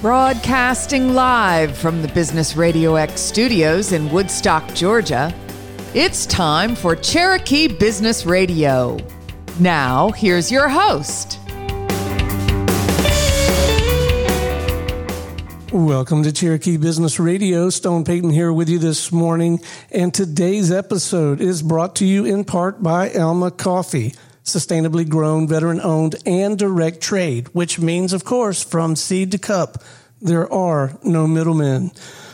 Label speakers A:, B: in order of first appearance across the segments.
A: Broadcasting live from the Business Radio X studios in Woodstock, Georgia, it's time for Cherokee Business Radio. Now, here's your host.
B: Welcome to Cherokee Business Radio. Stone Payton here with you this morning. And today's episode is brought to you in part by Alma Coffee sustainably grown, veteran owned, and direct trade, which means, of course, from seed to cup, there are no middlemen.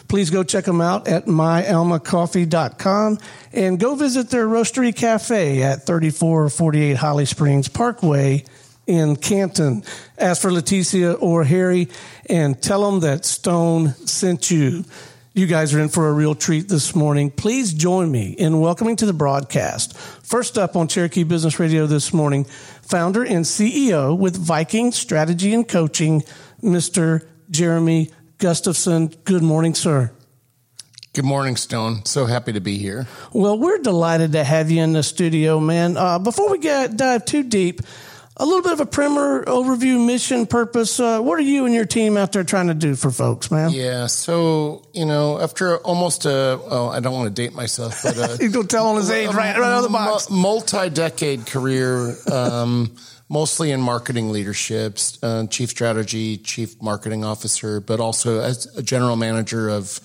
B: Please go check them out at myalmacoffee.com and go visit their roastery cafe at 3448 Holly Springs Parkway in Canton. Ask for Leticia or Harry and tell them that Stone sent you. You guys are in for a real treat this morning. Please join me in welcoming to the broadcast. First up on Cherokee Business Radio this morning, founder and CEO with Viking Strategy and Coaching, Mr. Jeremy Gustafson. Good morning, sir.
C: Good morning, Stone. So happy to be here.
B: Well, we're delighted to have you in the studio, man. Uh, before we get dive too deep, a little bit of a primer overview, mission, purpose. Uh, what are you and your team out there trying to do for folks, man?
C: Yeah, so you know, after almost a, oh, I don't want to date myself, but uh,
B: you don't tell on his age, right, right out of the box.
C: Multi-decade career, um, mostly in marketing leadership, uh, chief strategy, chief marketing officer, but also as a general manager of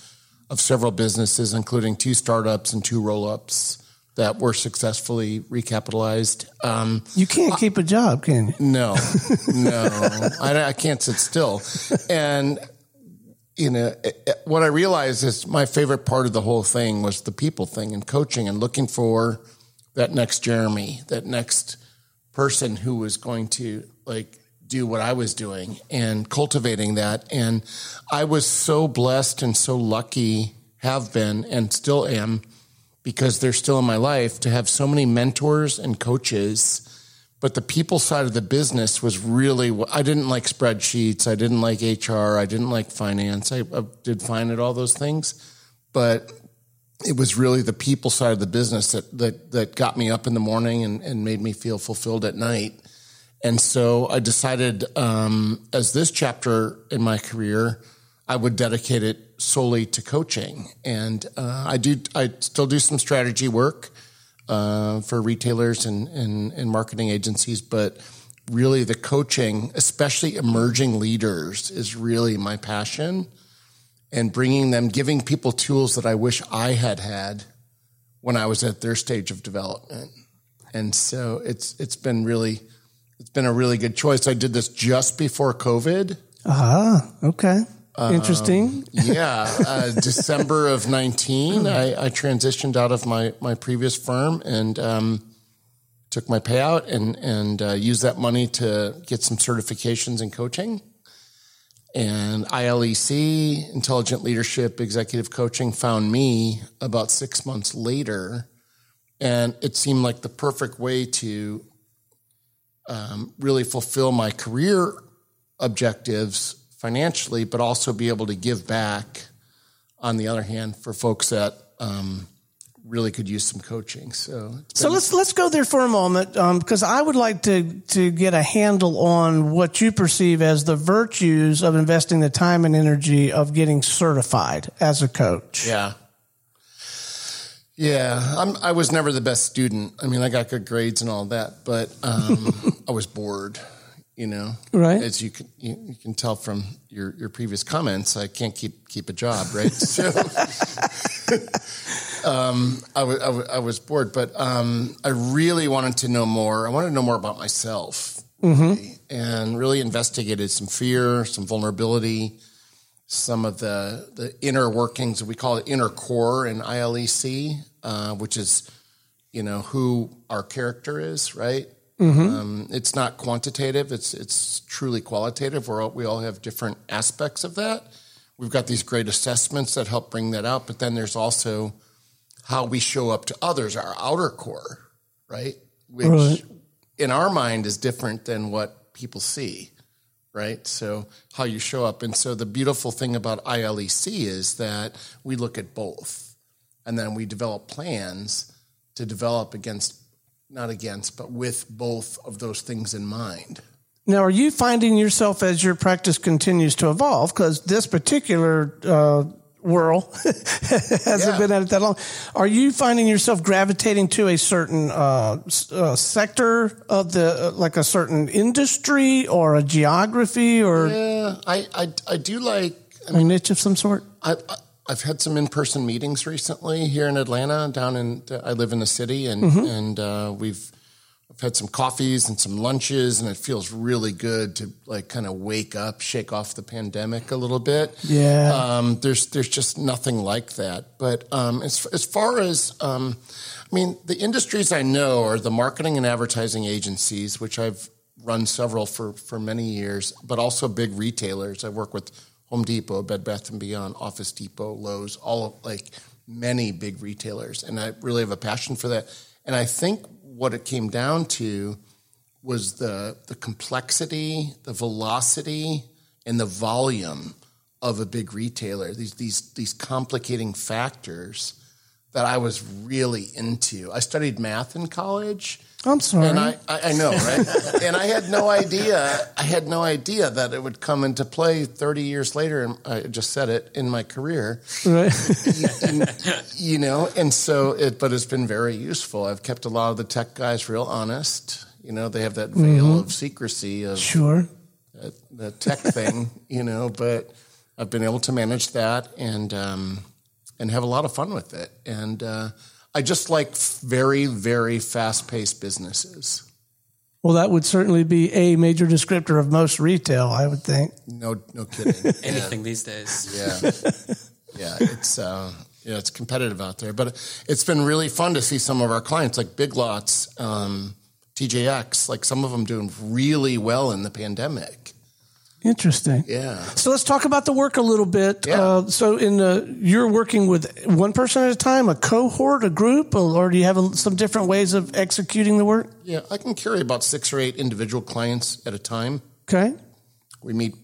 C: of several businesses, including two startups and two roll-ups that were successfully recapitalized. Um,
B: you can't keep a job, can you?
C: No, no, I, I, can't sit still. And you know, what I realized is my favorite part of the whole thing was the people thing and coaching and looking for that next Jeremy, that next person who was going to like do what I was doing and cultivating that. And I was so blessed and so lucky, have been and still am because they're still in my life to have so many mentors and coaches. But the people side of the business was really, I didn't like spreadsheets. I didn't like HR. I didn't like finance. I, I did fine at all those things. But it was really the people side of the business that, that, that got me up in the morning and, and made me feel fulfilled at night. And so I decided, um, as this chapter in my career, I would dedicate it solely to coaching. And uh, I do, I still do some strategy work uh, for retailers and, and, and marketing agencies, but really the coaching, especially emerging leaders, is really my passion. And bringing them, giving people tools that I wish I had had when I was at their stage of development. And so it's it's been really it's been a really good choice. I did this just before COVID.
B: Ah, okay. Interesting. Um,
C: yeah. Uh, December of 19, I, I, transitioned out of my, my previous firm and um, took my payout and, and uh, used that money to get some certifications in coaching. And ILEC, Intelligent Leadership Executive Coaching, found me about six months later. And it seemed like the perfect way to um, really fulfill my career objectives financially, but also be able to give back. On the other hand, for folks that um, really could use some coaching. So,
B: so let's let's go there for a moment because um, I would like to to get a handle on what you perceive as the virtues of investing the time and energy of getting certified as a coach.
C: Yeah. Yeah, I'm, i was never the best student. I mean, I got good grades and all that, but um, I was bored you know,
B: right?
C: As you can you, you, can tell from your your previous comments, I can't keep keep a job, right? so, um, I, w- I, w- I was bored, but um, I really wanted to know more. I wanted to know more about myself, mm-hmm. and really investigated some fear, some vulnerability, some of the the inner workings. We call it inner core in ILEC, uh, which is you know who our character is, right? Mm-hmm. Um, it's not quantitative; it's it's truly qualitative. Where we all have different aspects of that. We've got these great assessments that help bring that out, but then there's also how we show up to others, our outer core, right? Which right. in our mind is different than what people see, right? So how you show up, and so the beautiful thing about ILEC is that we look at both, and then we develop plans to develop against not against, but with both of those things in mind.
B: Now, are you finding yourself as your practice continues to evolve? Because this particular uh, whirl hasn't
C: Yeah.
B: been at it that long. Are you finding yourself gravitating to a certain uh, uh, sector of the, uh, like a certain industry or a geography or
C: Yeah, I, I, I do like, I
B: a niche of some sort?
C: I, I- I've had some in-person meetings recently here in Atlanta. Down in I live in the city, and and uh, we've I've had some coffees and some lunches, and it feels really good to like kind of wake up, shake off the pandemic a little bit.
B: Yeah.
C: um, there's there's just nothing like that. But um, as as far as um, I mean, the industries I know are the marketing and advertising agencies, which I've run several for for many years, but also big retailers. I work with Home Depot, Bed Bath and Beyond, Office Depot, Lowe's, all of like many big retailers, and I really have a passion for that. And I think what it came down to was the the complexity, the velocity, and the volume of a big retailer. These these these complicating factors that I was really into. I studied math in college.
B: I'm sorry.
C: And I, I, I know, right? and I had no idea. I had no idea that it would come into play 30 years later. And I just said it in my career,
B: right.
C: you know. And so, it, but it's been very useful. I've kept a lot of the tech guys real honest. You know, they have that veil of secrecy of
B: sure.
C: that tech thing, you know. But I've been able to manage that and um, and have a lot of fun with it. And uh, I just like very, very fast paced businesses.
B: Well, that would certainly be a major descriptor of most retail, I would think.
C: No, no kidding.
D: Anything these days.
C: Yeah, yeah, it's uh, yeah, it's competitive out there, but it's been really fun to see some of our clients like Big Lots, um, TJX, like some of them doing really well in the pandemic.
B: Interesting.
C: Yeah,
B: So let's talk about the work a little bit.
C: Yeah.
B: Uh, so in the, you're working with one person at a time, a cohort, a group, or do you have a, some different ways of executing the work?
C: yeah, I can carry about six or eight individual clients at a time.
B: Okay.
C: We meet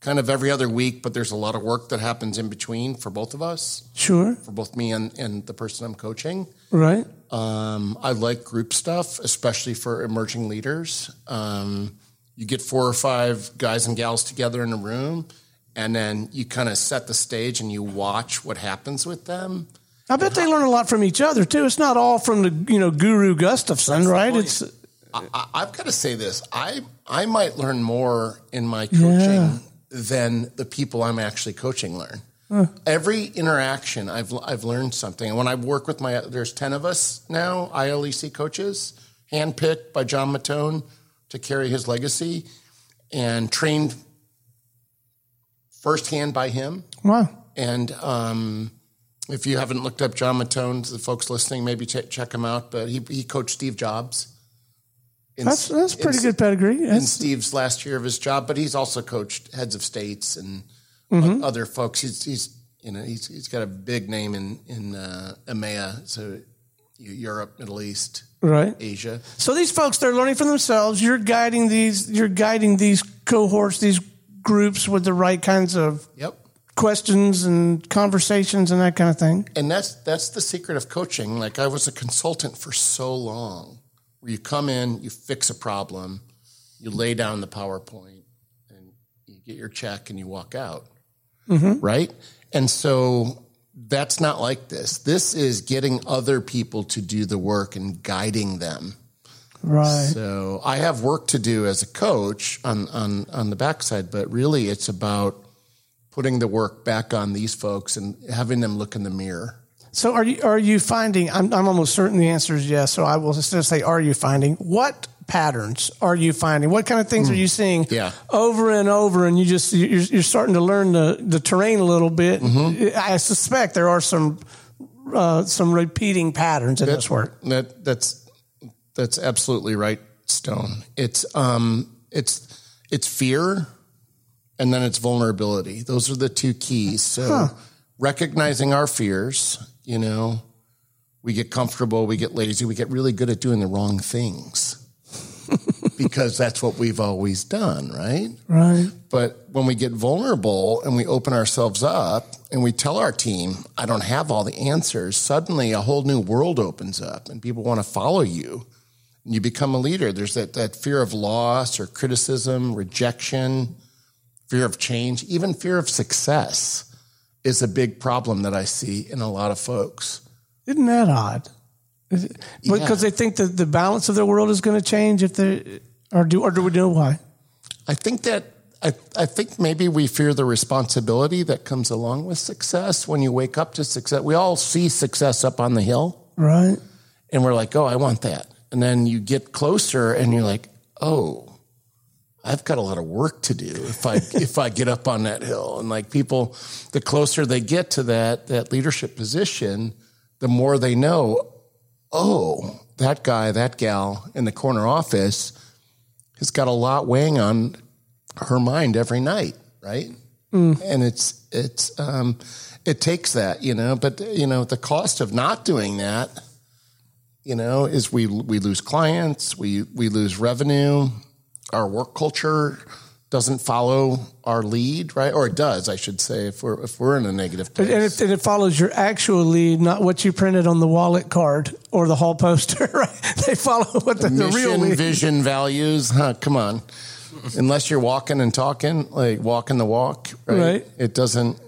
C: kind of every other week, but there's a lot of work that happens in between for both of us,
B: Sure.
C: for both me and, and the person I'm coaching.
B: Right.
C: Um, I like group stuff, especially for emerging leaders. Um, you get four or five guys and gals together in a room, and then you kind of set the stage and you watch what happens with them.
B: I bet they learn a lot from each other too. It's not all from the, you know, Guru Gustafson, right? It's,
C: I, I've got to say this: I I might learn more in my coaching
B: Yeah.
C: than the people I'm actually coaching learn. Every interaction, I've I've learned something. And when I work with my, there's ten of us now, ILEC coaches, handpicked by John Mattone to carry his legacy, and trained firsthand by him.
B: wow.
C: And um, if you haven't looked up John Mattone, the folks listening, maybe ch- check him out. But he, he coached Steve Jobs. In-
B: That's, that's
C: in-
B: pretty good pedigree.
C: In Steve's last year of his job, but he's also coached heads of states and
B: Mm-hmm.
C: other folks. He's, he's you know he's, he's got a big name in in uh, EMEA, so Europe, Middle East,
B: right.
C: Asia.
B: So these folks, they're learning for themselves. You're guiding these, you're guiding these cohorts, these groups with the right kinds of
C: Yep.
B: questions and conversations and that kind of thing.
C: and that's that's the secret of coaching. Like I was a consultant for so long, where you come in, you fix a problem, you lay down the PowerPoint, and you get your check, and you walk out, mm-hmm. right? And so that's not like this. This is getting other people to do the work and guiding them.
B: Right.
C: So I have work to do as a coach on on on the backside, but really it's about putting the work back on these folks and having them look in the mirror.
B: So are you are you finding? I'm I'm almost certain the answer is yes. So I will just say, are you finding what patterns are you finding? What kind of things are you seeing
C: Yeah.
B: over and over? And you just you're, you're starting to learn the the terrain a little bit. I suspect there are some uh, some repeating patterns in this work.
C: That that's that's absolutely right, Stone. It's um it's it's fear and then it's vulnerability. Those are the two keys. So recognizing our fears, you know, we get comfortable, we get lazy, we get really good at doing the wrong things. Because that's what we've always done, right?
B: Right.
C: But when we get vulnerable and we open ourselves up and we tell our team, I don't have all the answers, suddenly a whole new world opens up and people want to follow you. and you become a leader. There's that, that fear of loss or criticism, rejection, fear of change, even fear of success is a big problem that I see in a lot of folks.
B: Isn't that odd? It,
C: Yeah.
B: Because they think that the balance of their world is going to change if they, or do, or do we know why?
C: I think that I, I think maybe we fear the responsibility that comes along with success when you wake up to success. We all see success up on the hill
B: Right.
C: and we're like, oh, I want that. And then you get closer and you're like, oh, I've got a lot of work to do if I if I get up on that hill. And like people, the closer they get to that that leadership position, the more they know, oh, that guy, that gal in the corner office has got a lot weighing on her mind every night, right? And it's it's um, it takes that, you know. But you know, the cost of not doing that, you know, is we we lose clients, we we lose revenue, our work culture doesn't follow our lead, right? Or it does, I should say, if we're if we're in a negative place.
B: And it, and it follows your actual lead, not what you printed on the wallet card or the hall poster. Right? They follow what the, the real lead.
C: vision, values. Huh, come on. Unless you're walking and talking, like walking the walk, right?
B: Right.
C: It doesn't.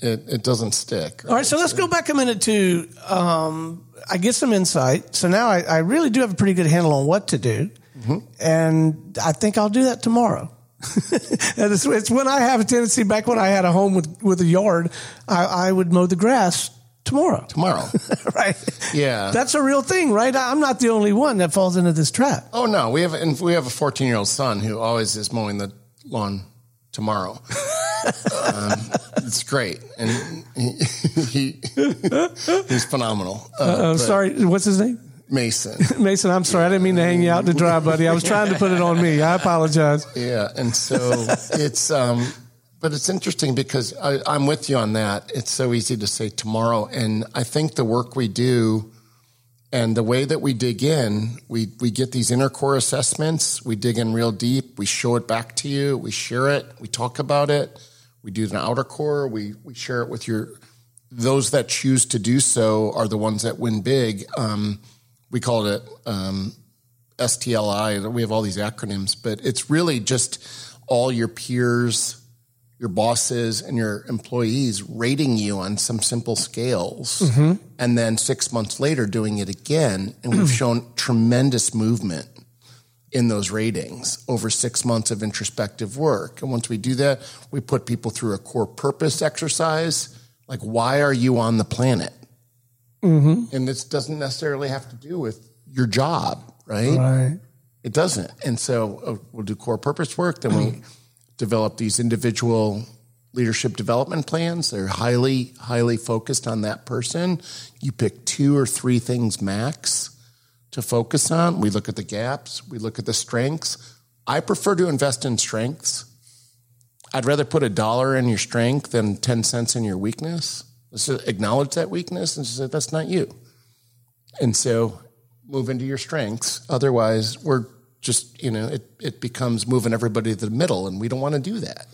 C: It, it doesn't stick.
B: All right, so let's go back a minute to um, I get some insight. So now I, I really do have a pretty good handle on what to do, and I think I'll do that tomorrow. and it's, it's when I have a tendency. Back when I had a home with with a yard, I, I would mow the grass tomorrow.
C: Tomorrow.
B: right?
C: Yeah.
B: that's a real thing, right? I'm not the only one that falls into this trap.
C: oh no, we have and we have a 14 year old son who always is mowing the lawn tomorrow. um, it's great, and he, he he's phenomenal. Uh,
B: Uh, sorry, what's his name?
C: Mason.
B: Mason. I'm sorry, I didn't mean to hang you out to dry, buddy. I was trying to put it on me. I apologize.
C: Yeah, and so it's um, but it's interesting because I, I'm with you on that. It's so easy to say tomorrow, and I think the work we do and the way that we dig in, we we get these inner core assessments. We dig in real deep. We show it back to you. We share it. We talk about it. We do the outer core. We we share it with your. Those that choose to do so are the ones that win big. Um, we call it um, STLI. We have all these acronyms, but it's really just all your peers, your bosses, and your employees rating you on some simple scales. And then six months later, doing it again. And we've shown tremendous movement in those ratings over six months of introspective work. And once we do that, we put people through a core purpose exercise. Like, why are you on the planet? And this doesn't necessarily have to do with your job, right?
B: Right.
C: It doesn't. And so uh, we'll do core purpose work. Then we develop these individual leadership development plans. They're highly, highly focused on that person. You pick two or three things max to focus on. We look at the gaps, we look at the strengths. I prefer to invest in strengths. I'd rather put a dollar in your strength than 10 cents in your weakness. Let's acknowledge that weakness and say, that's not you. And so move into your strengths. Otherwise, we're just, you know, it, it becomes moving everybody to the middle, and we don't want to do that.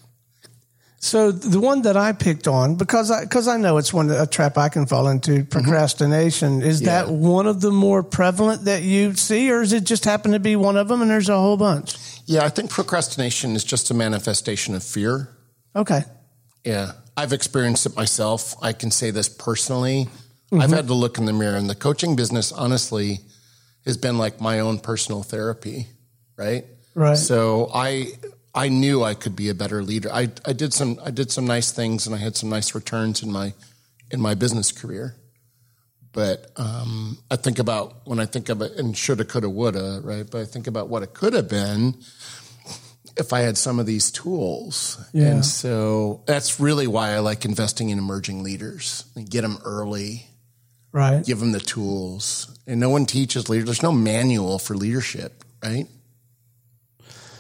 B: So the one that I picked on because I because I know it's one a trap I can fall into mm-hmm. procrastination is that one of the more prevalent that you see or is it just happen to be one of them and there's a whole bunch?
C: Yeah, I think procrastination is just a manifestation of fear.
B: Okay.
C: Yeah. I've experienced it myself. I can say this personally. I've had to look in the mirror, and the coaching business, honestly, has been like my own personal therapy, right?
B: Right.
C: So I I knew I could be a better leader. I I did some I did some nice things, and I had some nice returns in my in my business career. But um, I think about when I think of it, and shoulda, coulda, woulda, right? But I think about what it could have been if I had some of these tools.
B: Yeah.
C: And so that's really why I like investing in emerging leaders and get them early,
B: Right.
C: give them the tools. And no one teaches leaders. There's no manual for leadership, right?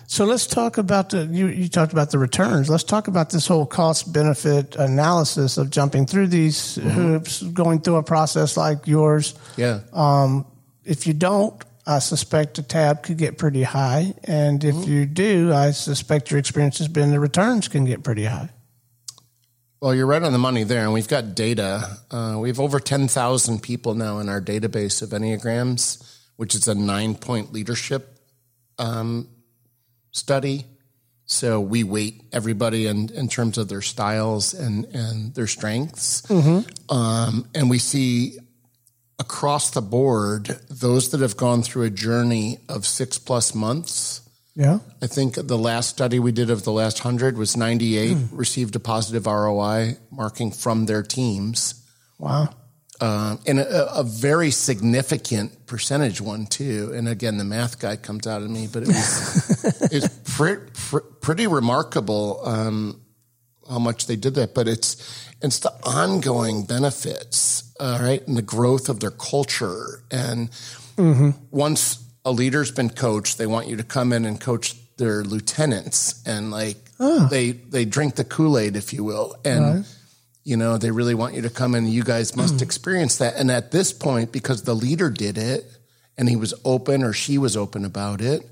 B: So let's talk about the you, you talked about the returns. Let's talk about this whole cost benefit analysis of jumping through these hoops, going through a process like yours.
C: Yeah.
B: Um, if you don't, I suspect the tab could get pretty high, and if you do, I suspect your experience has been the returns can get pretty high.
C: Well, you're right on the money there. And we've got data. Uh, we have over 10,000 people now in our database of Enneagrams. which is a nine point leadership um, study. So we weight everybody in, in terms of their styles and, and their strengths. Um, and we see across the board those that have gone through a journey of six plus months.
B: Yeah.
C: I think the last study we did of the last hundred was 98 received a positive ROI marking from their teams.
B: Wow.
C: Um, and a, a very significant percentage one too. And again, the math guy comes out of me, but it was it's pre- pre- pretty remarkable um, how much they did that. But it's it's the ongoing benefits, all right, and the growth of their culture. And mm-hmm. once a leader's been coached, they want you to come in and coach their lieutenants, and like ah. they they drink the Kool Aid, if you will, and you know they really want you to come in. You guys must mm. experience that. And at this point, because the leader did it, and he was open or she was open about it,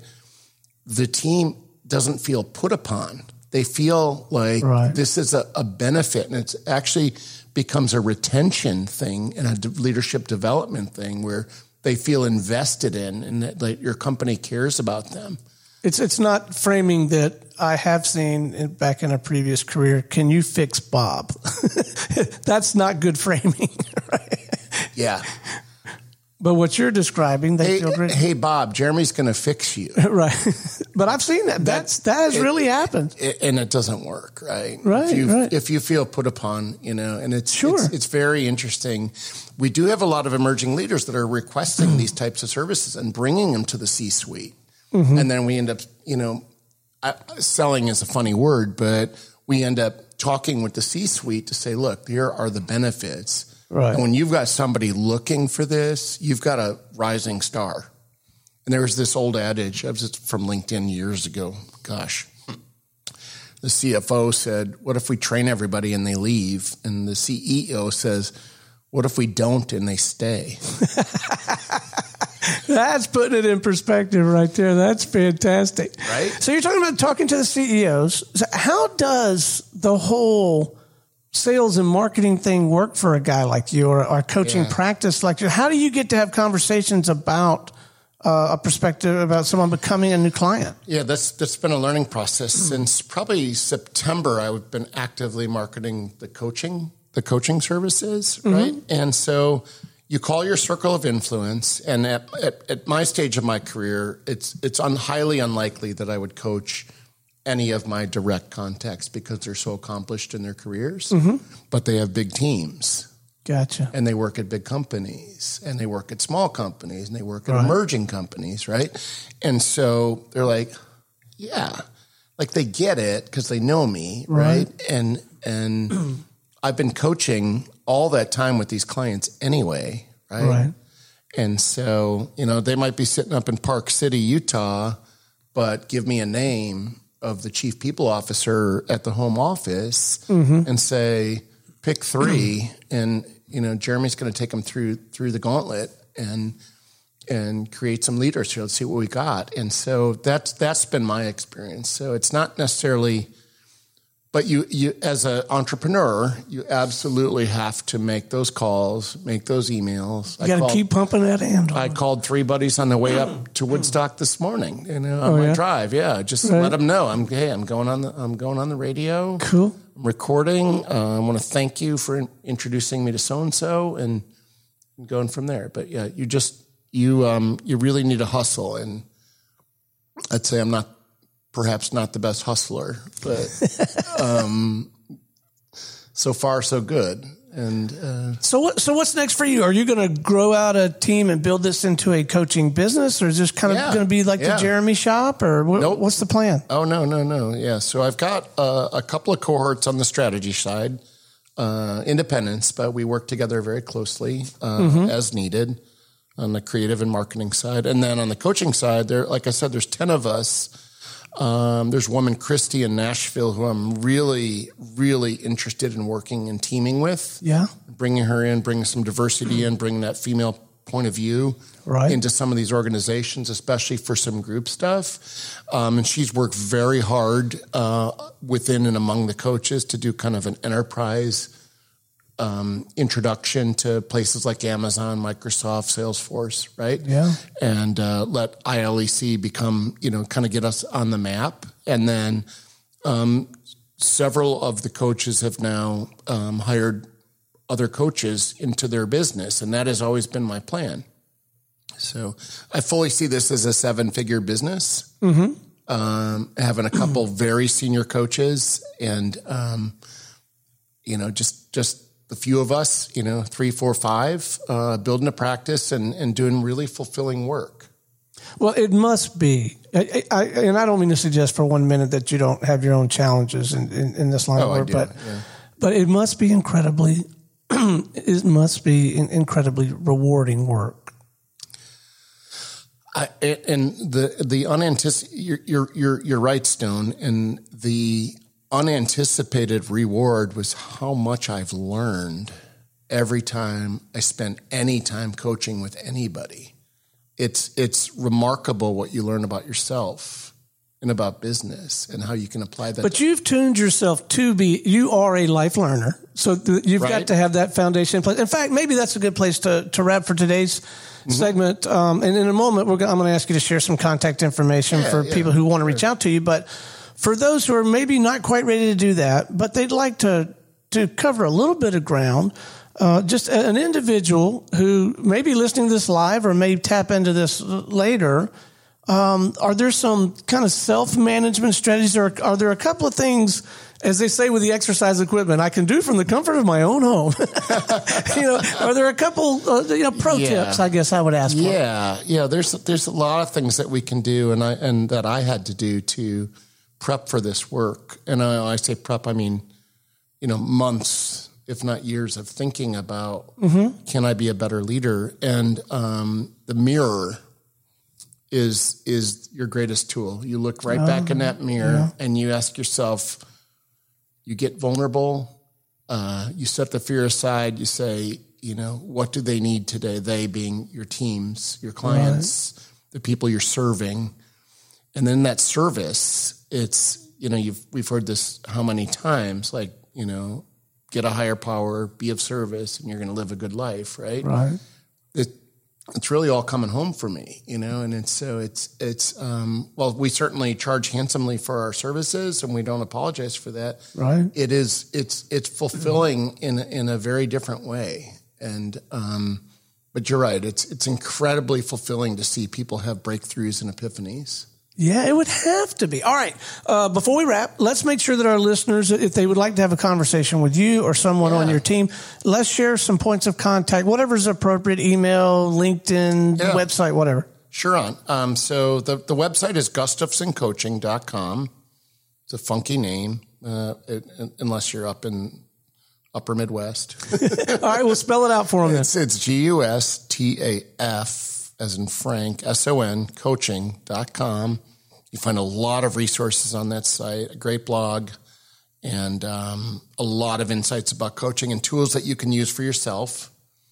C: the team doesn't feel put upon. They feel like
B: Right.
C: this is a, a benefit, and it's actually becomes a retention thing and a de- leadership development thing where they feel invested in, and that like, your company cares about them.
B: It's it's not framing that I have seen back in a previous career. Can you fix Bob? That's not good framing, right?
C: Yeah.
B: But what you're describing, they
C: Hey,
B: feel great,
C: hey, Bob, Jeremy's going to fix you.
B: right? but I've seen that. That's that has really happened.
C: it- and it doesn't work, right?
B: Right,
C: If you,
B: right.
C: if you feel put upon, you know, and it's,
B: Sure.
C: it's it's very interesting. We do have a lot of emerging leaders that are requesting these types of services and bringing them to the C-suite,
B: Mm-hmm.
C: and then we end up, you know, I, selling is a funny word, but we end up talking with the C-suite to say, look, here are the benefits.
B: Right.
C: And when you've got somebody looking for this, you've got a rising star. And there was this old adage, I was from LinkedIn years ago. Gosh, the CFO said, What if we train everybody and they leave? And the CEO says, What if we don't and they stay?
B: That's putting it in perspective right there. That's fantastic.
C: Right.
B: So you're talking about talking to the CEOs. So how does the whole sales and marketing thing work for a guy like you or, or coaching
C: Yeah.
B: practice like you? How do you get to have conversations about uh, a perspective about someone becoming a new client?
C: Yeah, that's that's been a learning process since probably September. I've been actively marketing the coaching, the coaching services, right? And so you call your circle of influence, and at, at, at my stage of my career, it's it's un, highly unlikely that I would coach any of my direct contacts because they're so accomplished in their careers, mm-hmm. but they have big teams
B: Gotcha.
C: and they work at big companies and they work at small companies and they work at emerging companies, right? And so they're like, yeah, like they get it because they know me, right? And and I've been coaching all that time with these clients anyway, right?
B: Right.
C: And so, you know, they might be sitting up in Park City, Utah, but give me a name of the chief people officer at the home office mm-hmm. and say, pick three. and, you know, Jeremy's going to take them through, through the gauntlet and, and create some leaders here. Let's see what we got. And so that's, that's been my experience. So it's not necessarily, but you, you as an entrepreneur, you absolutely have to make those calls, make those emails.
B: You got to keep pumping that handle.
C: I called three buddies on the way up to Woodstock this morning. You know, on my
B: Oh, yeah?
C: drive. Yeah, just
B: Right.
C: let them know. I'm hey, I'm going on the I'm going on the radio.
B: cool.
C: I'm recording. Uh, I want to thank you for introducing me to so and so, and going from there. But yeah, you just you um you really need to hustle, and I'd say I'm not perhaps not the best hustler, but um, so far so good. And uh,
B: So what? So what's next for you? Are you going to grow out a team and build this into a coaching business, or is this kind of
C: Yeah.
B: going to be like
C: Yeah.
B: the Jeremy shop, or what,
C: Nope.
B: what's the plan?
C: Oh no, no, no. Yeah. So I've got uh, a couple of cohorts on the strategy side, uh, independents, but we work together very closely uh, as needed on the creative and marketing side, and then on the coaching side, there, like I said, there's ten of us. Um, there's a woman, Christy, in Nashville, who I'm really, really interested in working and teaming with
B: Yeah.
C: bringing her in, bringing some diversity in, bringing that female point of view
B: Right.
C: into some of these organizations, especially for some group stuff. Um, and she's worked very hard uh, within and among the coaches to do kind of an enterprise um, introduction to places like Amazon, Microsoft, Salesforce, right?
B: Yeah.
C: And uh, let ILEC become, you know, kind of get us on the map. And then um, several of the coaches have now um, hired other coaches into their business, and that has always been my plan. So I fully see this as a seven figure business. Mm-hmm. Um, having a couple very senior coaches and, um, you know, just, just the few of us, you know, three, four, five, uh, building a practice and, and doing really fulfilling work.
B: Well, it must be. I, I, and I don't mean to suggest for one minute that you don't have your own challenges in, in, in this line
C: Oh,
B: of work, but,
C: yeah.
B: but it must be incredibly, it must be in- incredibly rewarding work.
C: I, and the the unanticipated you're, you're you're you're right, Stone. And the unanticipated reward was how much I've learned every time I spent any time coaching with anybody. It's it's remarkable what you learn about yourself and about business and how you can apply that.
B: But you've tuned yourself to be, you are a life learner. So th- you've got to have that foundation in place. In fact, maybe that's a good place to, to wrap for today's
C: Mm-hmm.
B: segment. Um, and in a moment, we're gonna, I'm going to ask you to share some contact information for
C: yeah,
B: people who want to reach out to you. But for those who are maybe not quite ready to do that, but they'd like to, to cover a little bit of ground, uh, just an individual who may be listening to this live or may tap into this later, um, are there some kind of self management strategies, or are there a couple of things, as they say with the exercise equipment, I can do from the comfort of my own home? you know, are there a couple, uh, you know, pro
C: Yeah.
B: tips? I guess I would ask. for?
C: Yeah, yeah. There's there's a lot of things that we can do, and I and that I had to do to prep for this work. And I, I say prep, I mean, you know, months, if not years, of thinking about can I be a better leader? And um, the mirror is is your greatest tool. You look right back in that mirror, and you ask yourself. You get vulnerable. Uh, you set the fear aside. You say, you know, what do they need today? They being your teams, your clients, the people you're serving, and then that service. It's you know, you've we've heard this how many times? Like you know, get a higher power, be of service, and you're going to live a good life, right?
B: Right.
C: it, it's really all coming home for me, you know, and it's so it's it's um, well, we certainly charge handsomely for our services, and we don't apologize for that.
B: Right.
C: It is it's it's fulfilling in in a very different way, and um, but you're right. It's it's incredibly fulfilling to see people have breakthroughs and epiphanies.
B: Yeah, it would have to be. All right. Uh, before we wrap, let's make sure that our listeners, if they would like to have a conversation with you or someone on your team, let's share some points of contact, whatever's appropriate email, LinkedIn,
C: Yeah.
B: website, whatever.
C: Sure on. Um, so the, the website is gustafsoncoaching.com. It's a funky name, uh, it, unless you're up in upper Midwest.
B: All right, we'll spell it out for them then.
C: It's, it's G U S T A F as in Frank, S O N, coaching.com. You find a lot of resources on that site, a great blog, and um, a lot of insights about coaching and tools that you can use for yourself,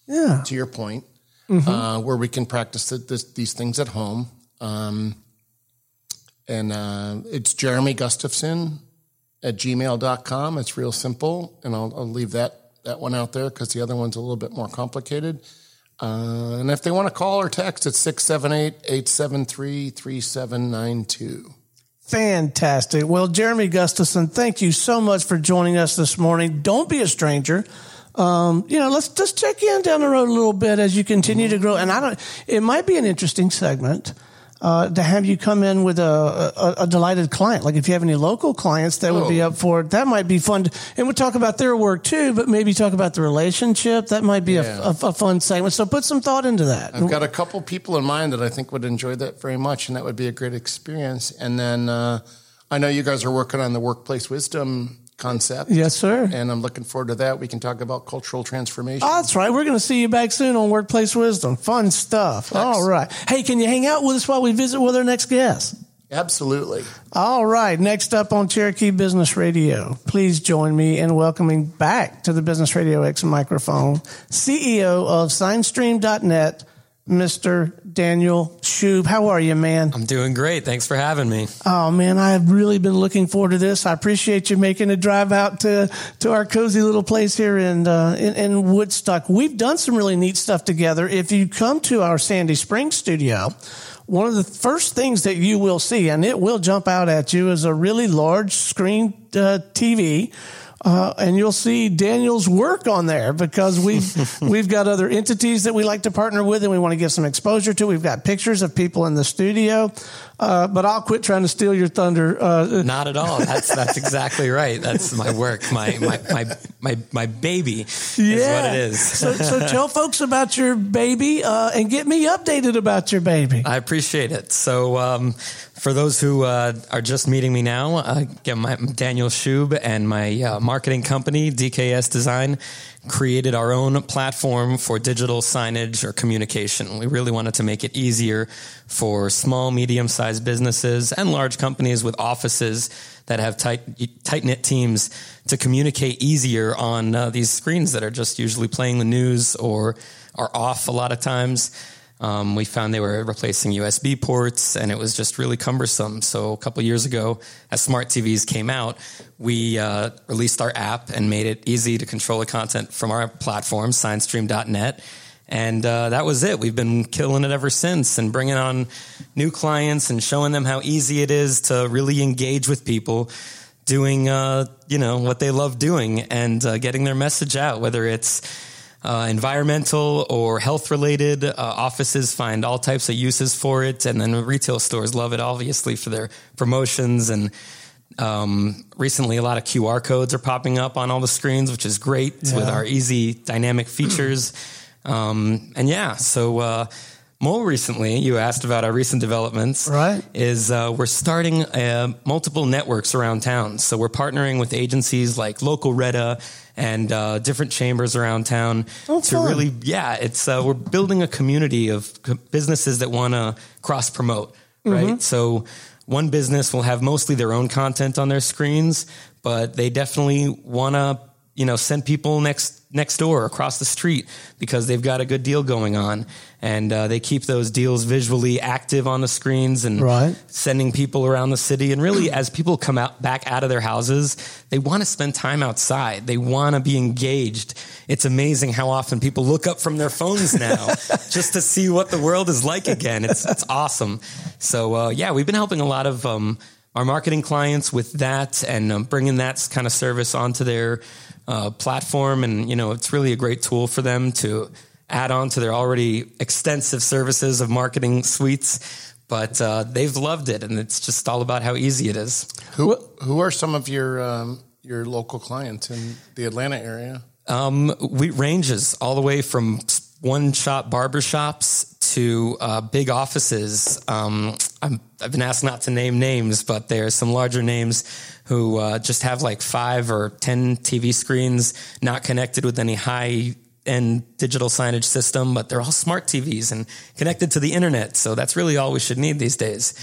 B: Yeah.
C: to your point, uh, where we can practice this, these things at home. Um, and uh, it's Jeremy Gustafson at gmail.com. It's real simple, and I'll, I'll leave that, that one out there because the other one's a little bit more complicated. Uh, and if they want to call or text, it's 678 873 3792.
B: Fantastic. Well, Jeremy Gustafson, thank you so much for joining us this morning. Don't be a stranger. Um, you know, let's just check in down the road a little bit as you continue to grow. And I don't, it might be an interesting segment. Uh, to have you come in with a, a, a delighted client. Like if you have any local clients that would be
C: Oh.
B: up for it, that might be fun. To, and we'll talk about their work too, but maybe talk about the relationship. That might be
C: Yeah.
B: a, a, a fun segment. So put some thought into that.
C: I've got a couple people in mind that I think would enjoy that very much, and that would be a great experience. And then uh, I know you guys are working on the workplace wisdom concept.
B: Yes, sir.
C: And I'm looking forward to that. We can talk about cultural transformation.
B: Oh, that's right. We're going to see you back soon on Workplace Wisdom. Fun stuff. All right. Hey, can you hang out with us while we visit with our next guest?
C: Absolutely.
B: All right. Next up on Cherokee Business Radio, please join me in welcoming back to the Business Radio X microphone CEO of SignStream.net, Mr. Daniel Shub. How are you, man?
D: I'm doing great. Thanks for having me.
B: Oh man, I've really been looking forward to this. I appreciate you making a drive out to to our cozy little place here in uh, in, in Woodstock. We've done some really neat stuff together. If you come to our Sandy Springs studio, one of the first things that you will see, and it will jump out at you, is a really large screen uh, TV uh, and you'll see Daniel's work on there because we've we've got other entities that we like to partner with and we want to give some exposure to. We've got pictures of people in the studio. Uh, but I'll quit trying to steal your thunder.
D: Uh, Not at all. That's that's exactly right. That's my work. My my my my, my baby yeah. is what it is.
B: so, so tell folks about your baby uh, and get me updated about your baby.
D: I appreciate it. So um, for those who uh, are just meeting me now, uh, again, my, I'm Daniel Shub and my uh, marketing company DKS Design created our own platform for digital signage or communication. We really wanted to make it easier for small, medium sized businesses and large companies with offices that have tight, tight knit teams to communicate easier on uh, these screens that are just usually playing the news or are off a lot of times. Um, we found they were replacing USB ports, and it was just really cumbersome. So a couple years ago, as smart TVs came out, we uh, released our app and made it easy to control the content from our platform, SignStream.net. And uh, that was it. We've been killing it ever since, and bringing on new clients and showing them how easy it is to really engage with people doing uh, you know what they love doing and uh, getting their message out whether it's uh, environmental or health related. Uh, offices find all types of uses for it, and then retail stores love it, obviously, for their promotions. And um, recently, a lot of QR codes are popping up on all the screens, which is great yeah. with our easy dynamic features. Um, and yeah, so. Uh, more recently, you asked about our recent developments.
B: Right.
D: Is uh, we're starting uh, multiple networks around town. So we're partnering with agencies like Local Reda and uh, different chambers around town
B: oh,
D: to
B: fun.
D: really, yeah, it's uh, we're building a community of businesses that want to cross promote, right? Mm-hmm. So one business will have mostly their own content on their screens, but they definitely want to, you know, send people next next door across the street because they've got a good deal going on. And uh, they keep those deals visually active on the screens and
B: right.
D: sending people around the city. And really as people come out back out of their houses they want to spend time outside. They want to be engaged. It's amazing how often people look up from their phones now just to see what the world is like again. It's, it's awesome. So uh, yeah we've been helping a lot of um, our marketing clients with that and um, bringing that kind of service onto their uh, platform, and you know it's really a great tool for them to add on to their already extensive services of marketing suites. But uh, they've loved it, and it's just all about how easy it is.
C: Who who are some of your um, your local clients in the Atlanta area?
D: Um, we ranges all the way from one shop barbershops to uh, big offices. Um, i have been asked not to name names, but there are some larger names who uh, just have like five or 10 TV screens not connected with any high end digital signage system, but they're all smart TVs and connected to the internet. So that's really all we should need these days.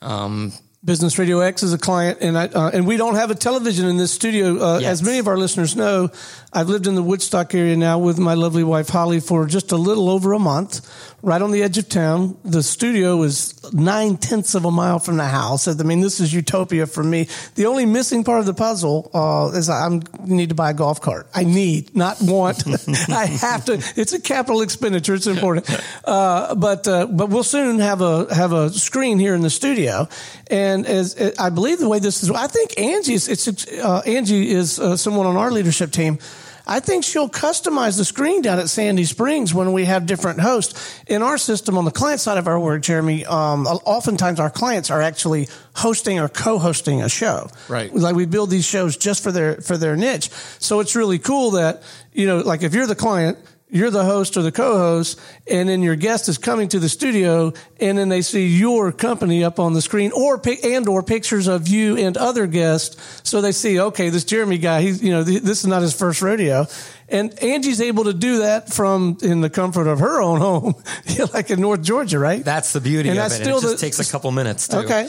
D: Um,
B: Business Radio X is a client, and I, uh, and we don't have a television in this studio. Uh. As many of our listeners know, I've lived in the Woodstock area now with my lovely wife Holly for just a little over a month right on the edge of town. The studio is nine tenths of a mile from the house. I mean, this is utopia for me. The only missing part of the puzzle uh, is I need to buy a golf cart. I need, not want. I have to. It's a capital expenditure. It's important. Uh, but uh, but we'll soon have a have a screen here in the studio. And as I believe the way this is, I think Angie is. It's uh, Angie is uh, someone on our leadership team I think she'll customize the screen down at Sandy Springs when we have different hosts. In our system, on the client side of our work, Jeremy, um, oftentimes our clients are actually hosting or co-hosting a show.
C: Right.
B: Like we build these shows just for their for their niche. So it's really cool that you know, like if you're the client you're the host or the co-host and then your guest is coming to the studio and then they see your company up on the screen or and or pictures of you and other guests. So they see okay this jeremy guy he's you know this is not his first rodeo. And angie's able to do that from in the comfort of her own home like in north georgia right?
D: That's the beauty and of it still it just the, takes a couple minutes too.
B: okay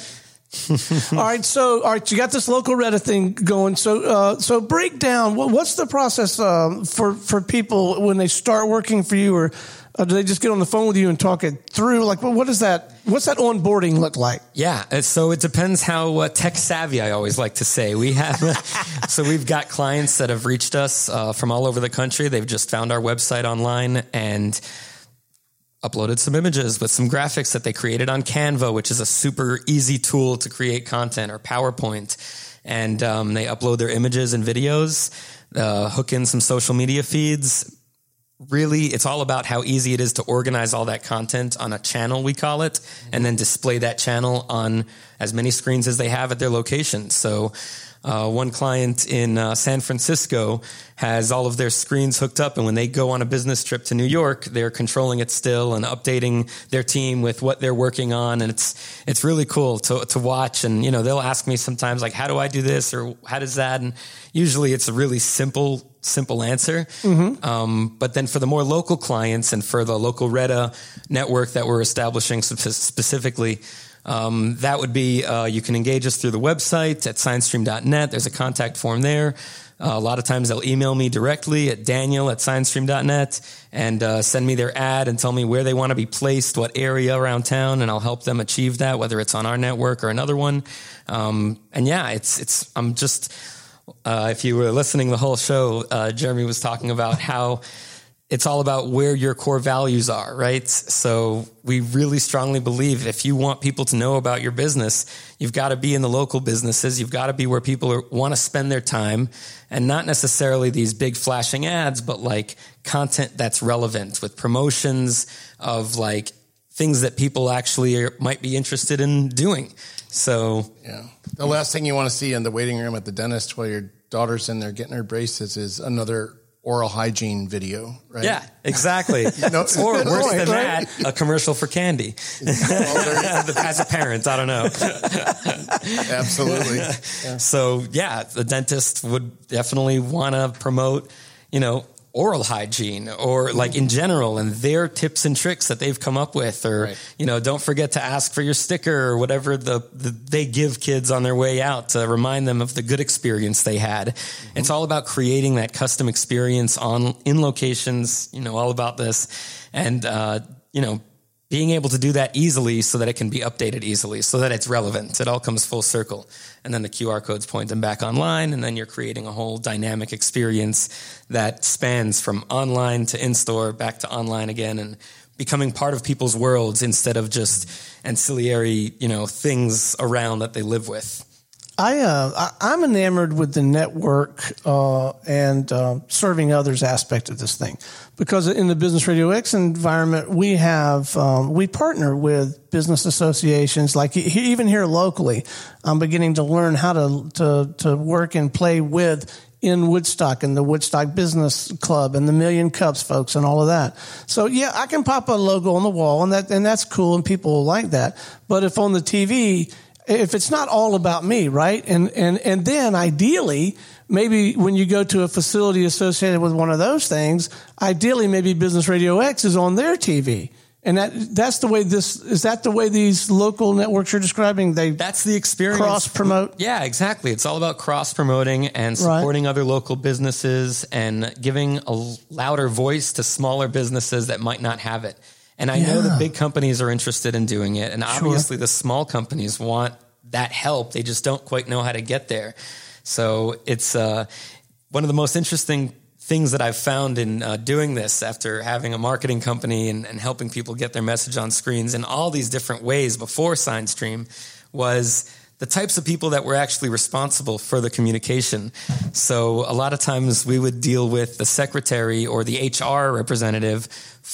B: all right, so all right, you got this local Reddit thing going. So, uh, so break down what's the process um, for for people when they start working for you, or Uh, do they just get on the phone with you and talk it through? Like, what does that? What's that onboarding look like?
D: Yeah, uh, so it depends how uh, tech savvy I always like to say. We have, so we've got clients that have reached us uh, from all over the country. They've just found our website online and uploaded some images with some graphics that they created on Canva, which is a super easy tool to create content or PowerPoint. And um, they upload their images and videos, uh, hook in some social media feeds. Really, it's all about how easy it is to organize all that content on a channel, we call it, and then display that channel on as many screens as they have at their location. So, uh, one client in uh, San Francisco has all of their screens hooked up, and when they go on a business trip to New York, they're controlling it still and updating their team with what they're working on, and it's it's really cool to to watch. And you know, they'll ask me sometimes like, "How do I do this?" or "How does that?" And usually, it's a really simple simple answer. Mm-hmm. Um, but then for the more local clients and for the local Retta network that we're establishing specifically. Um, that would be uh, you can engage us through the website at signstream.net. There's a contact form there. Uh, a lot of times they'll email me directly at daniel at signstream.net and uh, send me their ad and tell me where they want to be placed, what area around town, and I'll help them achieve that, whether it's on our network or another one. Um, and yeah, it's it's I'm just uh, if you were listening the whole show, uh, Jeremy was talking about how it's all about where your core values are, right? So we really strongly believe if you want people to know about your business, you've got to be in the local businesses. You've got to be where people want to spend their time and not necessarily these big flashing ads, but like content that's relevant with promotions of like things that people actually are, might be interested in doing. So,
C: yeah. The last thing you want to see in the waiting room at the dentist while your daughter's in there getting her braces is another oral hygiene video, right?
D: Yeah, exactly. no, or worse point, than right? that, a commercial for candy. As a parent, I don't know.
C: Absolutely.
D: Yeah. So yeah, the dentist would definitely want to promote, you know, oral hygiene or like in general and their tips and tricks that they've come up with or right. you know don't forget to ask for your sticker or whatever the, the, they give kids on their way out to remind them of the good experience they had mm-hmm. it's all about creating that custom experience on in locations you know all about this and uh, you know being able to do that easily so that it can be updated easily so that it's relevant. It all comes full circle. And then the QR codes point them back online. And then you're creating a whole dynamic experience that spans from online to in store, back to online again, and becoming part of people's worlds instead of just ancillary, you know, things around that they live with.
B: I, uh, I am enamored with the network uh, and uh, serving others aspect of this thing because in the Business Radio X environment we have um, we partner with business associations like even here locally. I'm beginning to learn how to to to work and play with in Woodstock and the Woodstock Business Club and the Million Cups folks and all of that. So yeah, I can pop a logo on the wall and that and that's cool and people will like that. But if on the TV if it's not all about me, right? And and and then ideally, maybe when you go to a facility associated with one of those things, ideally maybe Business Radio X is on their TV. And that that's the way this is that the way these local networks you're describing they
D: That's the experience
B: cross promote.
D: Yeah, exactly. It's all about cross promoting and supporting right. other local businesses and giving a louder voice to smaller businesses that might not have it. And I yeah. know the big companies are interested in doing it. And obviously, sure. the small companies want that help. They just don't quite know how to get there. So it's uh, one of the most interesting things that I've found in uh, doing this after having a marketing company and, and, helping people get their message on screens in all these different ways before SignStream was the types of people that were actually responsible for the communication. So a lot of times we would deal with the secretary or the HR representative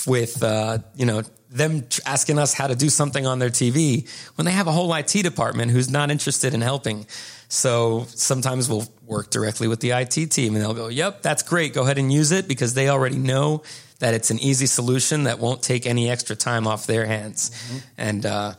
D: with, uh, you know, them asking us how to do something on their TV when they have a whole IT department who's not interested in helping. So sometimes we'll work directly with the IT team and they'll go, Yep, that's great. Go ahead and use it because they already know that it's an easy solution that won't take any extra time off their hands. Mm-hmm. And uh,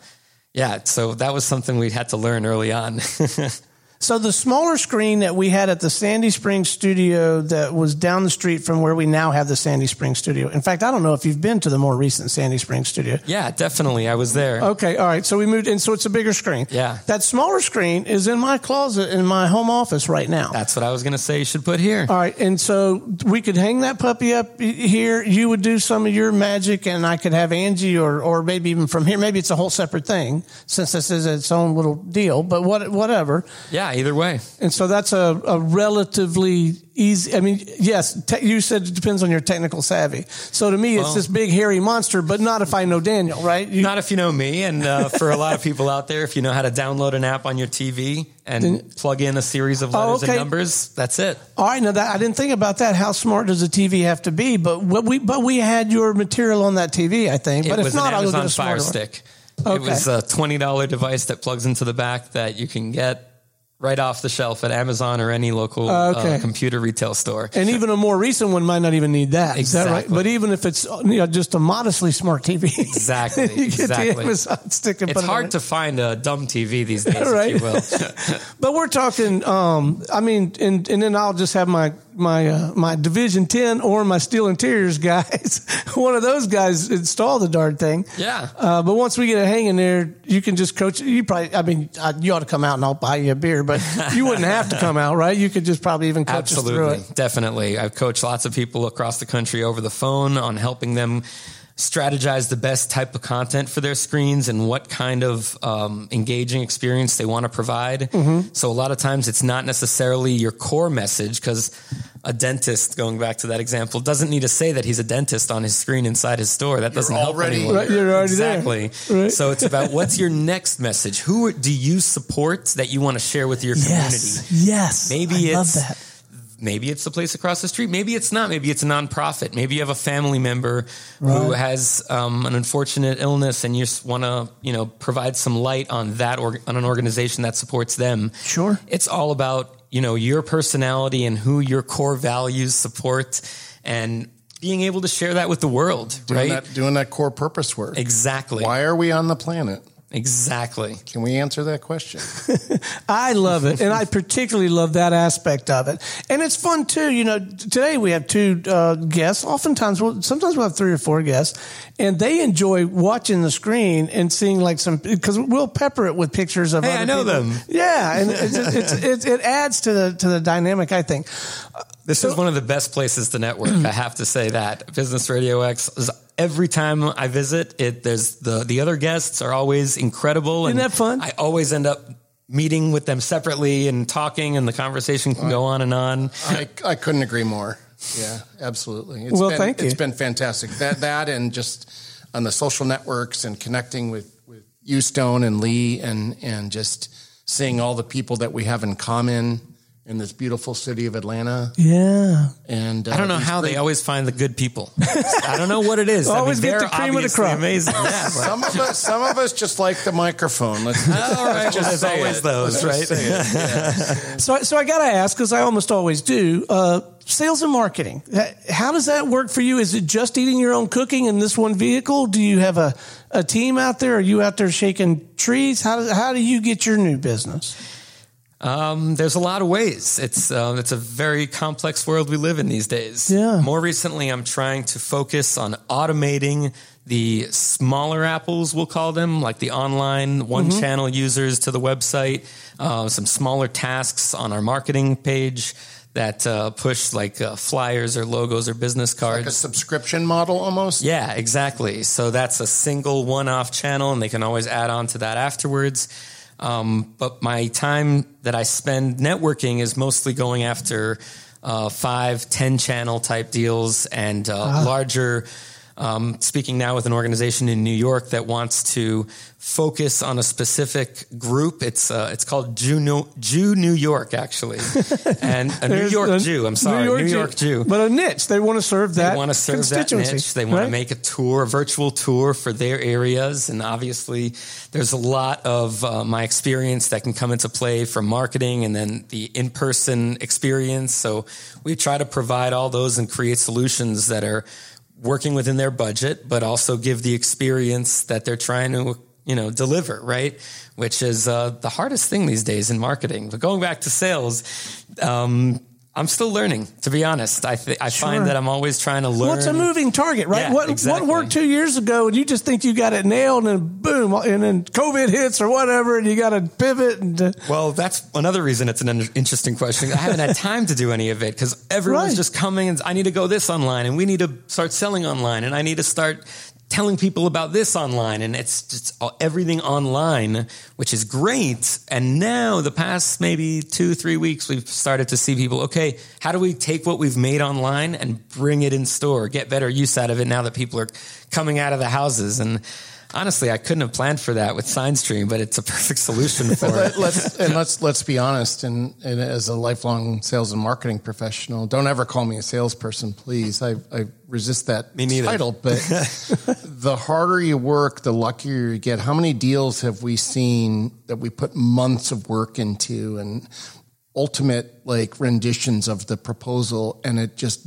D: yeah, so that was something we had to learn early on.
B: So the smaller screen that we had at the Sandy Springs studio that was down the street from where we now have the Sandy Springs studio. In fact, I don't know if you've been to the more recent Sandy Springs studio.
D: Yeah, definitely. I was there.
B: Okay, all right. So we moved in, so it's a bigger screen.
D: Yeah.
B: That smaller screen is in my closet in my home office right now.
D: That's what I was going to say you should put here.
B: All right, and so we could hang that puppy up here. You would do some of your magic, and I could have Angie, or or maybe even from here. Maybe it's a whole separate thing since this is its own little deal. But what whatever.
D: Yeah, either way.
B: And so that's a, a relatively easy. I mean, yes, te- you said it depends on your technical savvy. So to me, it's
D: Well-
B: this big hairy monster, but not if I know Daniel, right? You-
D: Not if you know me, and uh, for a lot of people out there, if you know how to download an app on your TV and plug in a series of
B: Oh,
D: letters
B: okay.
D: and numbers, that's it.
B: All right, now that I didn't think about that. How smart does a TV have to be? But what we but we had your material on that TV, I think. But
D: it
B: if
D: was
B: not,
D: an
B: I'll go get a
D: Fire
B: one.
D: Stick.
B: Okay.
D: It was a twenty dollar device that plugs into the back that you can get right off the shelf at Amazon or any local
B: Okay.
D: uh, computer retail store.
B: And even a more recent one might not even need that. Is that right?
D: Exactly.
B: But even if it's you know, just a modestly smart TV,
D: Exactly,
B: you get
D: exactly.
B: the Amazon stick and
D: It's
B: put it on
D: hard
B: it.
D: to find a dumb TV these days,
B: Right.
D: if you will.
B: But we're talking. Um, I mean, and and then I'll just have my my uh, my Division Ten or my Steel Interiors guys. one of those guys install the darn thing.
D: Yeah.
B: Uh, but once we get it hanging there, you can just coach. You probably. I mean, uh, you ought to come out and I'll buy you a beer, but you wouldn't have to come out, right? You could just probably even coach us through
D: Absolutely,
B: it.
D: definitely. I've coached lots of people across the country over the phone on helping them strategize the best type of content for their screens and what kind of um, engaging experience they want to provide.
B: Mm-hmm.
D: So a lot of times it's not necessarily your core message because a dentist, going back to that example, doesn't need to say that he's a dentist on his screen inside his store. That doesn't help
C: already-
D: anyone.
B: Right, you're already there.
D: exactly.
B: Right.
D: So it's about what's your next message. Who do you support that you want to share with your community?
B: Yes. Yes.
D: Maybe
B: I love
D: it's
B: that.
D: Maybe it's the place across the street. Maybe it's not. Maybe it's a nonprofit. Maybe you have a family member who has um, an unfortunate illness, and you just want to, you know, provide some light on that or on an organization that supports them.
B: Sure.
D: It's all about you know your personality and who your core values support, and being able to share that with the world.
C: doing
D: right?
C: that doing that core purpose work.
D: Exactly.
C: Why are we on the planet?
D: Exactly.
C: Can we answer that question?
B: I love it, and I particularly love that aspect of it. And it's fun too. You know, today we have two uh, guests. Oftentimes, we'll, sometimes we'll have three or four guests, and they enjoy watching the screen and seeing like some because we'll pepper it with pictures of.
D: Hey,
B: other
D: I know
B: people.
D: them.
B: Yeah, and it's, it's, it's, it adds to the to the dynamic. I think.
D: This is one of the best places to network. I have to say that Business Radio X is every time I visit it. There's the the other guests are always incredible.
B: Isn't
D: and
B: that fun?
D: I always end up meeting with them separately and talking, and the conversation can go on and on.
C: I, I couldn't agree more. Yeah, absolutely. It's
B: Well,
C: been,
B: thank you.
C: It's been fantastic. That that and just on the social networks and connecting with with you, Stone and Lee, and and just seeing all the people that we have in common in this beautiful city of Atlanta.
B: Yeah.
C: And uh,
D: I don't know how
C: great-
D: they always find the good people. I don't know what it is.
B: Always
D: I mean,
B: get the cream of the crop.
D: Amazing. Yeah,
C: Some of us, some of us just like the microphone. Let's,
D: all right.
C: let's just
D: There's
C: say
D: always
C: it.
D: those,
C: Let's
D: right?
C: say it.
B: So, so I got to ask because I almost always do. Uh, sales and marketing. How does that work for you? Is it just eating your own cooking in this one vehicle? Do you have a, a team out there? Are you out there shaking trees? How do, how do you get your new business?
D: Um, there's a lot of ways. It's uh, it's a very complex world we live in these days.
B: Yeah.
D: More recently, I'm trying to focus on automating the smaller apples, we'll call them, like the online one channel users to the website. Uh, some smaller tasks on our marketing page that uh, push like uh, flyers or logos or business cards.
C: Like a subscription model almost.
D: Yeah, exactly. So that's a single one off channel, and they can always add on to that afterwards. Um, but my time that I spend networking is mostly going after uh, five, 10 channel type deals and uh, larger. Um, speaking now with an organization in New York that wants to focus on a specific group. It's uh, it's called Jew New, Jew New York actually, and a New York
B: a
D: Jew. I'm sorry, New York, Jew.
B: But a niche. They want to serve that.
D: They want to serve that niche. They want
B: right?
D: to make a tour, a virtual tour for their areas. And obviously, there's a lot of uh, my experience that can come into play from marketing and then the in person experience. So we try to provide all those and create solutions that are working within their budget, but also give the experience that they're trying to you know, deliver, right? Which is uh, the hardest thing these days in marketing. But going back to sales, um, I'm still learning, to be honest. I th- I
B: Sure.
D: find that I'm always trying to learn.
B: Well, it's a moving target, right?
D: Yeah,
B: what
D: exactly.
B: what worked two years ago, and you just think you got it nailed, and boom, and then COVID hits or whatever, and you got to pivot. And uh,
D: Well, that's another reason it's an interesting question. I haven't had time to do any of it because everyone's
B: Right.
D: just coming and I need to go this online and we need to start selling online and I need to start telling people about this online and it's just everything online, which is great. And now the past maybe two, three weeks, we've started to see people, okay, how do we take what we've made online and bring it in store, get better use out of it now that people are coming out of the houses and Honestly, I couldn't have planned for that with SignStream, but it's a perfect solution for it.
C: Let, let's and let's let's be honest. And, and as a lifelong sales and marketing professional, don't ever call me a salesperson, please. I, I resist that
D: Me neither.
C: title. But the harder you work, the luckier you get. How many deals have we seen that we put months of work into and ultimate like renditions of the proposal, and it just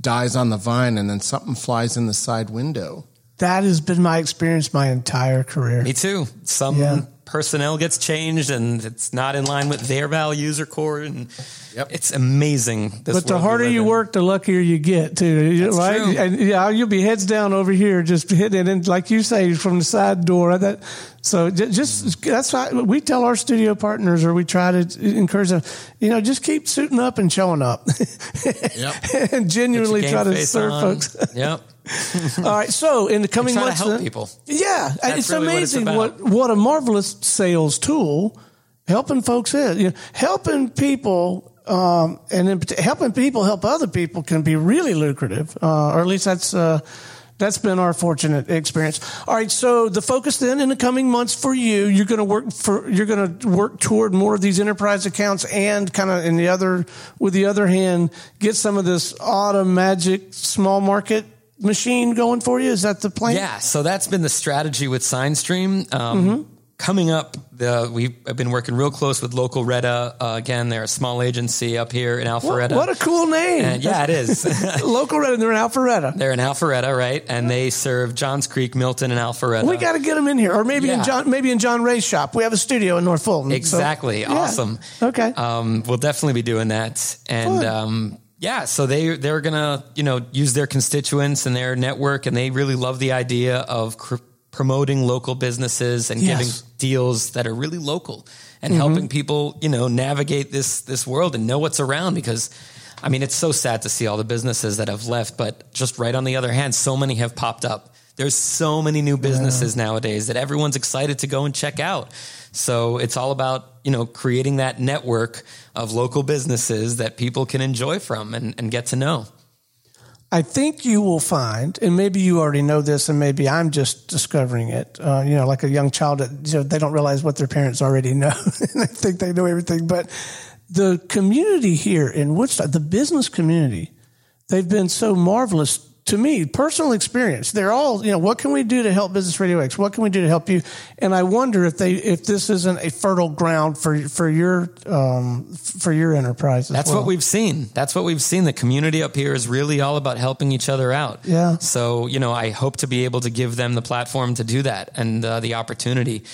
C: dies on the vine, and then something flies in the side window.
B: That has been my experience my entire career.
D: Me too. Some
B: Yeah.
D: personnel gets changed and it's not in line with their values or core. And
C: Yep.
D: it's amazing. This
B: But the harder you
D: in.
B: work, the luckier you get too,
D: That's
B: right?
D: true.
B: And yeah, you'll be heads down over here, just hitting it, like you say, from the side door. That so just that's why we tell our studio partners, or we try to encourage them. You know, just keep suiting up and showing up,
C: Yep.
B: and genuinely try to serve
D: on.
B: folks.
D: Yep.
B: All right, so in the coming
D: try to
B: months,
D: help
B: uh,
D: people.
B: Yeah,
D: That's
B: it's
D: really what it's
B: amazing what what a marvelous sales tool helping folks is. You know, helping people. Um, and in, helping people help other people can be really lucrative, uh, or at least that's uh, that's been our fortunate experience. All right, so the focus then in the coming months for you, you're going to work for you're going to work toward more of these enterprise accounts, and kind of in the other with the other hand, get some of this auto magic small market machine going for you. Is that the plan?
D: Yeah. So that's been the strategy with SignStream. Um,
B: Mm-hmm.
D: Coming up, the, we've been working real close with local Retta. Uh, again, they're a small agency up here in
B: What,
D: Alpharetta.
B: what a cool name.
D: And yeah, it is.
B: Local and they're in Alpharetta.
D: they're in Alpharetta, right? And they serve Johns Creek, Milton, and Alpharetta.
B: We got to get them in here, or maybe in John, maybe in John Ray's shop. We have a studio in North Fulton. so-
D: Exactly.
B: yeah.
D: Awesome.
B: Okay.
D: Um, we'll definitely be doing that. And um, yeah, so they they're gonna you know use their constituents and their network, and they really love the idea of cr- promoting local businesses and
B: Yes. Mm-hmm.
D: giving deals that are really local and helping people you know navigate this this world and know what's around because. I mean, it's so sad to see all the businesses that have left, but just right on the other hand, so many have popped up. There's so many new businesses nowadays that everyone's excited to go and check out. So it's all about, you know, creating that network of local businesses that people can enjoy from and, and get to know.
B: I think you will find, and maybe you already know this, and maybe I'm just discovering it. Uh, you know, like a young child that you know, they don't realize what their parents already know, and they think they know everything. But the community here in Woodstock, the business community, they've been so marvelous to me. Personal experience. They're all, you know, what can we do to help Business Radio X? What can we do to help you? And I wonder if they, if this isn't a fertile ground for for your um, for your enterprise. As
D: That's
B: well.
D: what we've seen. That's what we've seen. The community up here is really all about helping each other out.
B: Yeah.
D: So, you know, I hope to be able to give them the platform to do that and uh, the opportunity.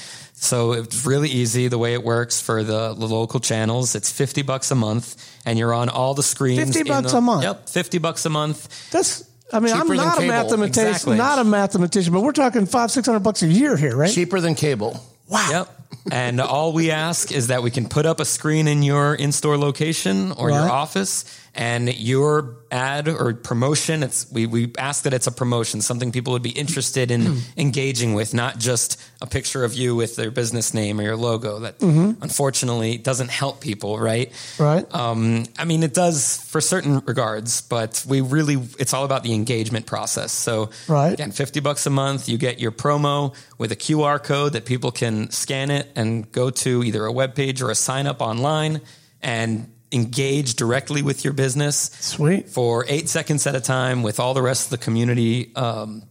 D: So it's really easy the way it works for the, the local channels. It's 50 bucks a month and you're on all the screens.
B: 50 bucks
D: the-
B: a month?
D: Yep. 50 bucks a month.
B: That's. I mean,
C: Cheaper
B: I'm not a mathematician,
D: Exactly.
B: not a mathematician, but we're talking five, six hundred bucks a year here, right?
C: Cheaper than cable.
B: Wow.
D: Yep. And all we ask is that we can put up a screen in your in-store location or your office and your ad or promotion it's we, we ask that it's a promotion something people would be interested in engaging with not just a picture of you with their business name or your logo that unfortunately doesn't help people right
B: Right.
D: um, I mean, it does for certain regards, but we really, it's all about the engagement process. So,
B: Right.
D: again, 50 bucks a month, you get your promo with a QR code that people can scan it and go to either a web page or a sign up online and engage directly with your business
B: Sweet.
D: for eight seconds at a time with all the rest of the community um,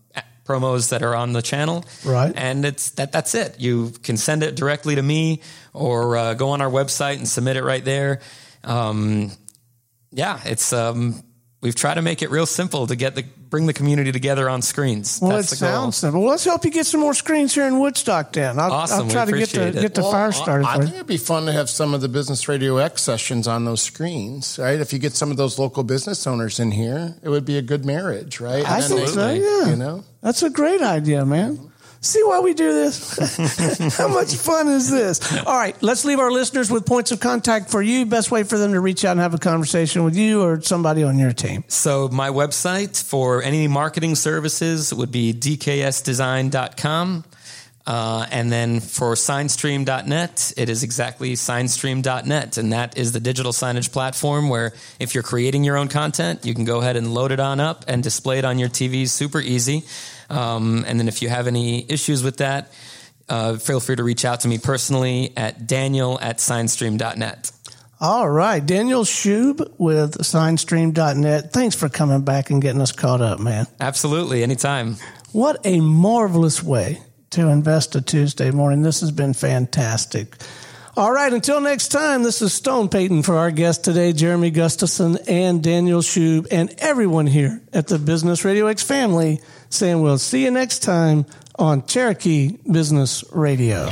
D: promos that are on the channel.
B: Right.
D: And it's that that's it. You can send it directly to me or uh, go on our website and submit it right there. Um, yeah, it's um, we've tried to make it real simple to get the bring the community together on screens.
B: Well,
D: That's
B: it
D: the goal.
B: sounds simple. Well, let's help you get some more screens here in Woodstock. Then I'll,
D: Awesome.
B: I'll
D: We
B: try to get the
D: it.
B: get the
C: Well,
B: fire started
C: I
B: for
C: think
B: you.
C: it'd be fun to have some of the Business Radio X sessions on those screens, right? If you get some of those local business owners in here, it would be a good marriage, right?
B: I
C: And then
B: think so.
C: they-
B: Yeah,
C: You know,
B: that's a great idea, man. See why we do this? How much fun is this? All right, let's leave our listeners with points of contact for you. Best way for them to reach out and have a conversation with you or somebody on your team.
D: So my website for any marketing services would be dksdesign.com. Uh, and then for signstream.net, it is exactly signstream.net. And that is the digital signage platform where if you're creating your own content, you can go ahead and load it on up and display it on your TV super easy. Um, and then if you have any issues with that, uh, feel free to reach out to me personally at daniel at signstream.net.
B: All right, Daniel Schub with signstream.net. Thanks for coming back and getting us caught up, man.
D: Absolutely, anytime.
B: What a marvelous way to invest a Tuesday morning. This has been fantastic. All right, until next time, this is Stone Payton for our guest today, Jeremy Gustafson and Daniel Schub, and everyone here at the Business Radio X family saying we'll see you next time on Cherokee Business Radio.